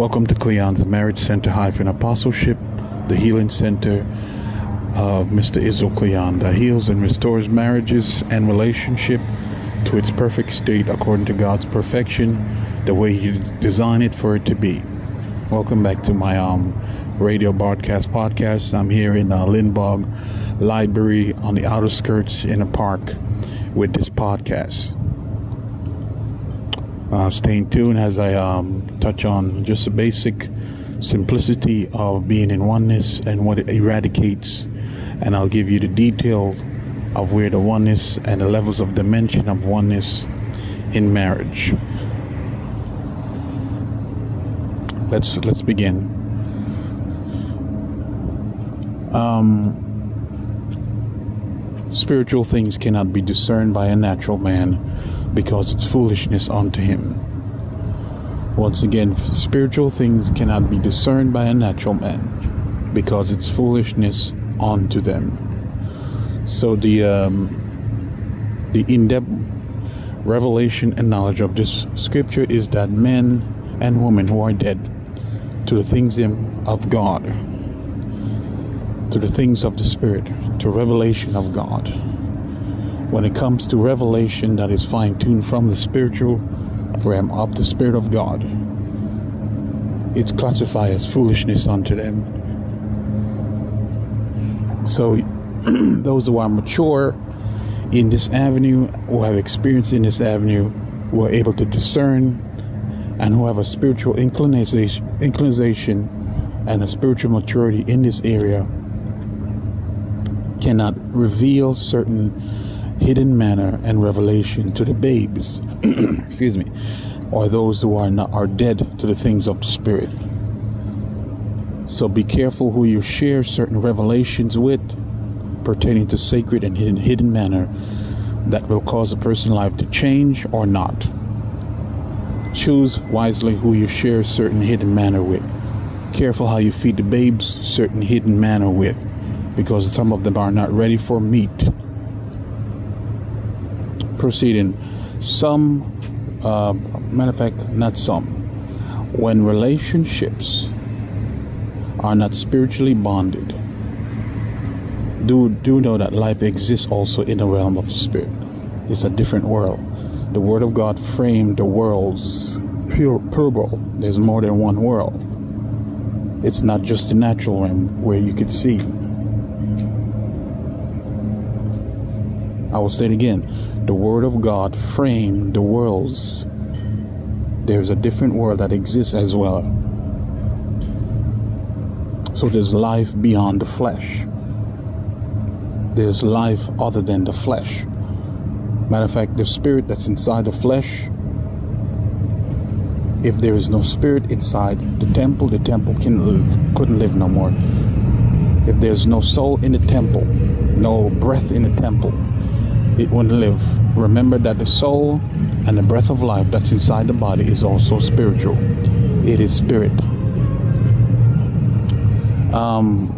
Welcome to Cleon's Marriage Center hyphen Apostleship, the healing center of Mr. Israel Cleon that heals and restores marriages and relationship to its perfect state according to God's perfection, the way He designed it for it to be. Welcome back to my um, radio broadcast podcast. I'm here in uh, Library on the outer skirts in a park with this podcast. Uh, staying tuned as I um, touch on just the basic simplicity of being in oneness and what it eradicates. And I'll give you the detail of where the oneness and the levels of dimension of oneness in marriage. Let's let's begin. Um, spiritual things cannot be discerned by a natural man because it's foolishness unto him. Once again, spiritual things cannot be discerned by a natural man because it's foolishness unto them. So the um, the in-depth revelation and knowledge of this scripture is that men and women who are dead to the things of God, to the things of the Spirit, to revelation of God when it comes to revelation that is fine tuned from the spiritual realm of the Spirit of God, it's classified as foolishness unto them. So, those who are mature in this avenue, who have experience in this avenue, who are able to discern, and who have a spiritual inclination, inclination and a spiritual maturity in this area, cannot reveal certain hidden manna and revelation to the babes, excuse me, or those who are not are dead to the things of the spirit. So be careful who you share certain revelations with pertaining to sacred and hidden hidden manna that will cause a person's life to change or not. Choose wisely who you share certain hidden manna with. Careful how you feed the babes certain hidden manna with, because some of them are not ready for meat proceeding, some, uh, matter of fact, not some, when relationships are not spiritually bonded, do do know that life exists also in the realm of the spirit. It's a different world. The Word of God framed the world's pure plural. There's more than one world. It's not just the natural realm where you could see. I will say it again the Word of God framed the worlds. There's a different world that exists as well. So there's life beyond the flesh. There's life other than the flesh. Matter of fact, the spirit that's inside the flesh, if there is no spirit inside the temple, the temple live, couldn't live no more. If there's no soul in the temple, no breath in the temple, it wouldn't live. Remember that the soul and the breath of life that's inside the body is also spiritual. It is spirit. Um,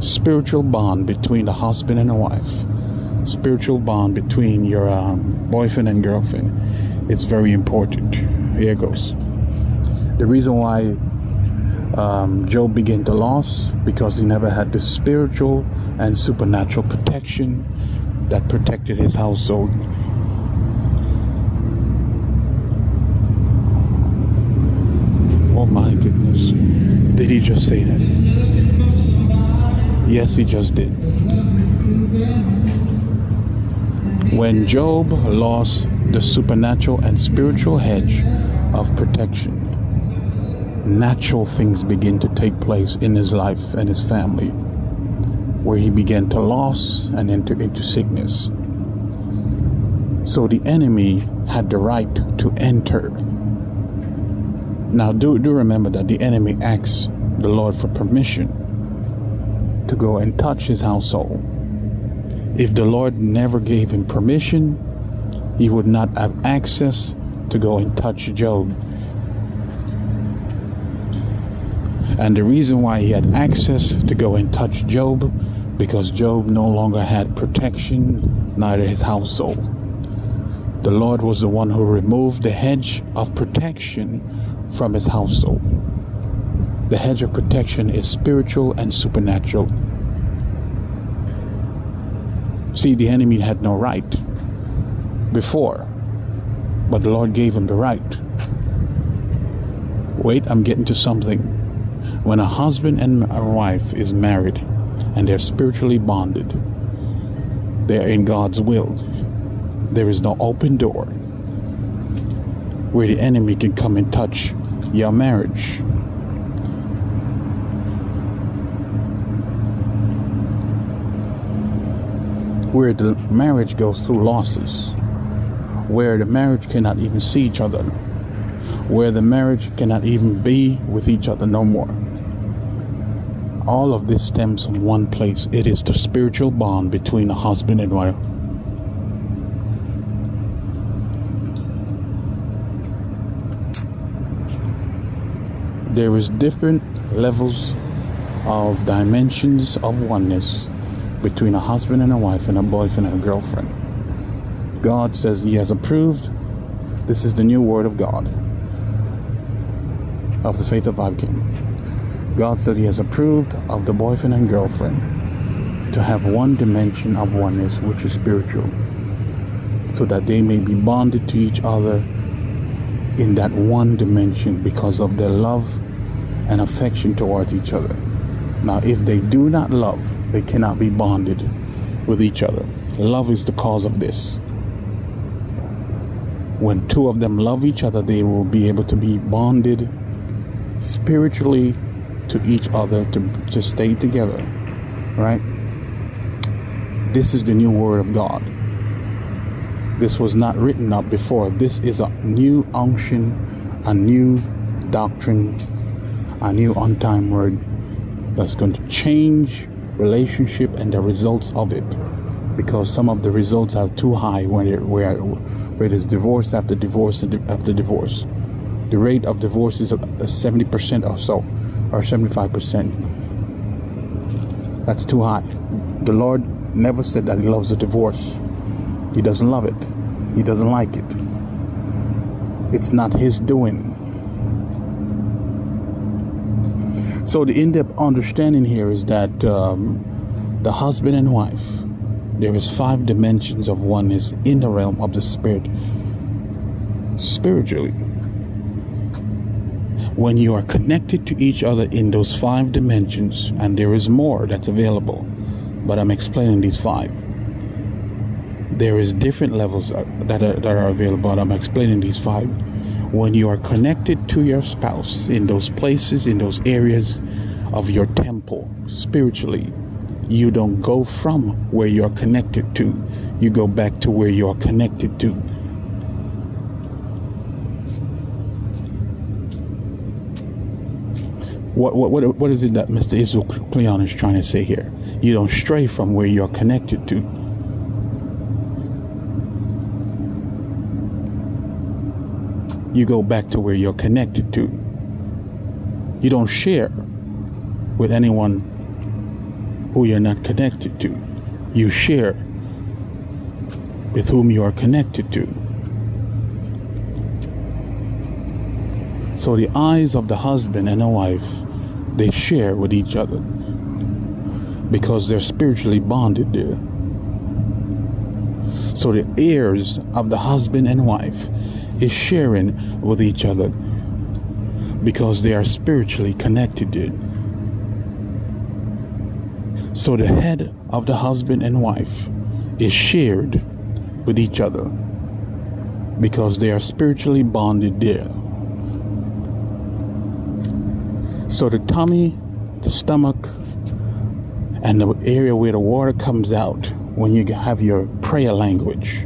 spiritual bond between the husband and the wife. Spiritual bond between your um, boyfriend and girlfriend. It's very important. Here goes. The reason why um, Job began to lose because he never had the spiritual and supernatural protection that protected his household. Oh my goodness. Did he just say that? Yes, he just did. When Job lost the supernatural and spiritual hedge of protection, natural things begin to take place in his life and his family where he began to lose and enter into sickness. So the enemy had the right to enter. Now, do, do remember that the enemy asks the Lord for permission to go and touch his household. If the Lord never gave him permission, he would not have access to go and touch Job. And the reason why he had access to go and touch Job because Job no longer had protection, neither his household. The Lord was the one who removed the hedge of protection from his household. The hedge of protection is spiritual and supernatural. See, the enemy had no right before, but the Lord gave him the right. Wait, I'm getting to something. When a husband and a wife is married and they're spiritually bonded, they're in God's will. There is no open door where the enemy can come and touch your marriage. Where the marriage goes through losses, where the marriage cannot even see each other, where the marriage cannot even be with each other no more. All of this stems from one place it is the spiritual bond between a husband and wife. there is different levels of dimensions of oneness between a husband and a wife and a boyfriend and a girlfriend. God says He has approved. This is the new word of God of the faith of King. God said He has approved of the boyfriend and girlfriend to have one dimension of oneness, which is spiritual, so that they may be bonded to each other in that one dimension because of their love and affection towards each other. Now, if they do not love, they cannot be bonded with each other. Love is the cause of this. When two of them love each other, they will be able to be bonded spiritually to each other to, to stay together. Right? This is the new word of God. This was not written up before. This is a new unction, a new doctrine, a new on time word that's going to change relationship and the results of it because some of the results are too high when it where where is divorce after divorce after divorce the rate of divorce is 70% or so or 75% that's too high. The lord never said that he loves a divorce. He doesn't love it. He doesn't like it. It's not his doing. So the in-depth understanding here is that um, the husband and wife, there is five dimensions of oneness in the realm of the spirit. Spiritually, when you are connected to each other in those five dimensions, and there is more that's available, but I'm explaining these five. There is different levels uh, that are, that are available, and I'm explaining these five when you are connected to your spouse in those places, in those areas of your temple spiritually, you don't go from where you're connected to, you go back to where you're connected to. What, what, what, what is it that Mr. Israel Cleon is trying to say here? You don't stray from where you're connected to you go back to where you're connected to. You don't share with anyone who you're not connected to. You share with whom you are connected to. So the eyes of the husband and the wife, they share with each other because they're spiritually bonded there. So the ears of the husband and wife, is sharing with each other because they are spiritually connected. There. So the head of the husband and wife is shared with each other because they are spiritually bonded there. So the tummy, the stomach, and the area where the water comes out when you have your prayer language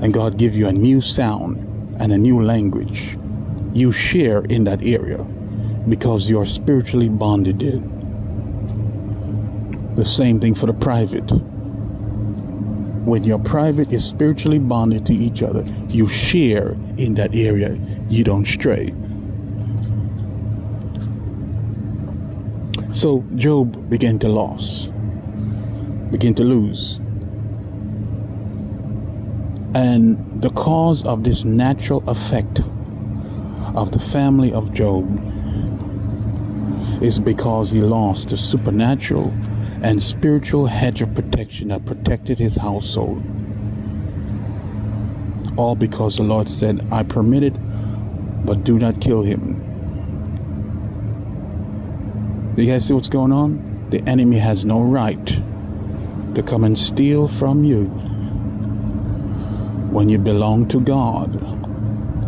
and God give you a new sound and a new language, you share in that area because you're spiritually bonded in. The same thing for the private. When your private is spiritually bonded to each other, you share in that area. You don't stray. So Job began to lose, begin to lose. And the cause of this natural effect of the family of Job is because he lost the supernatural and spiritual hedge of protection that protected his household. All because the Lord said, I permit it, but do not kill him. Do you guys see what's going on? The enemy has no right to come and steal from you when you belong to God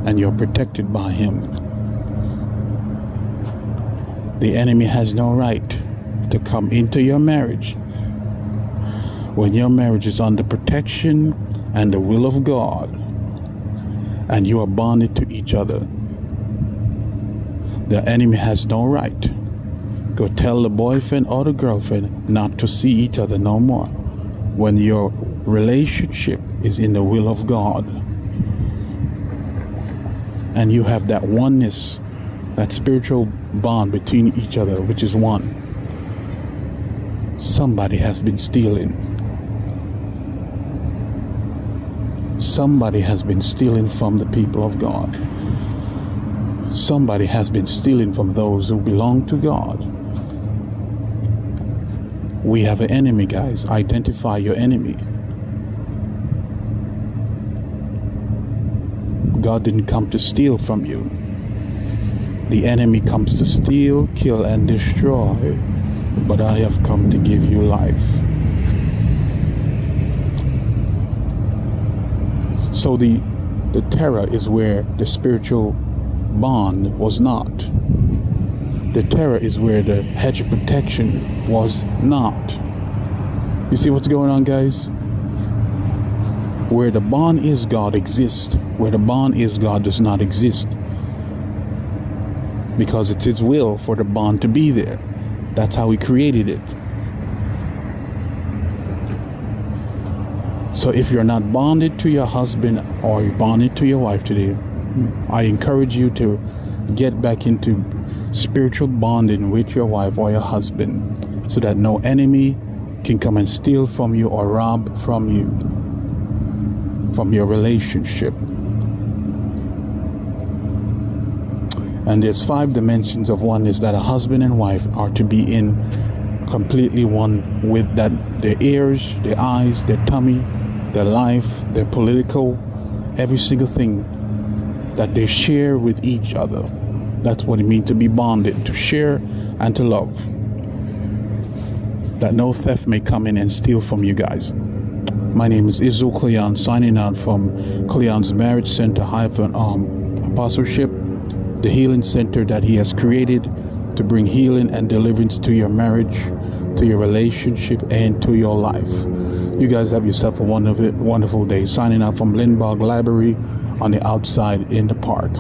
and you're protected by Him. The enemy has no right to come into your marriage when your marriage is under protection and the will of God and you are bonded to each other. The enemy has no right. Go tell the boyfriend or the girlfriend not to see each other no more when your relationship is in the will of God and you have that oneness, that spiritual bond between each other, which is one. Somebody has been stealing. Somebody has been stealing from the people of God. Somebody has been stealing from those who belong to God. We have an enemy, guys. Identify your enemy. God didn't come to steal from you. The enemy comes to steal, kill, and destroy, but I have come to give you life. So the the terror is where the spiritual bond was not. The terror is where the hedge of protection was not. You see what's going on, guys? Where the bond is, God exists. Where the bond is, God does not exist. Because it's His will for the bond to be there. That's how He created it. So if you're not bonded to your husband or you're bonded to your wife today, I encourage you to get back into spiritual bonding with your wife or your husband so that no enemy can come and steal from you or rob from you from your relationship. And there's five dimensions of one is that a husband and wife are to be in completely one with that their ears, their eyes, their tummy, their life, their political, every single thing that they share with each other. That's what it means to be bonded, to share and to love. That no theft may come in and steal from you guys. My name is Israel Cleon, signing out from Cleon's Marriage Center hyphen um, Apostleship, the healing center that he has created to bring healing and deliverance to your marriage, to your relationship, and to your life. You guys have yourself a wonderful, wonderful day. Signing out from Lindbergh Library on the outside in the park.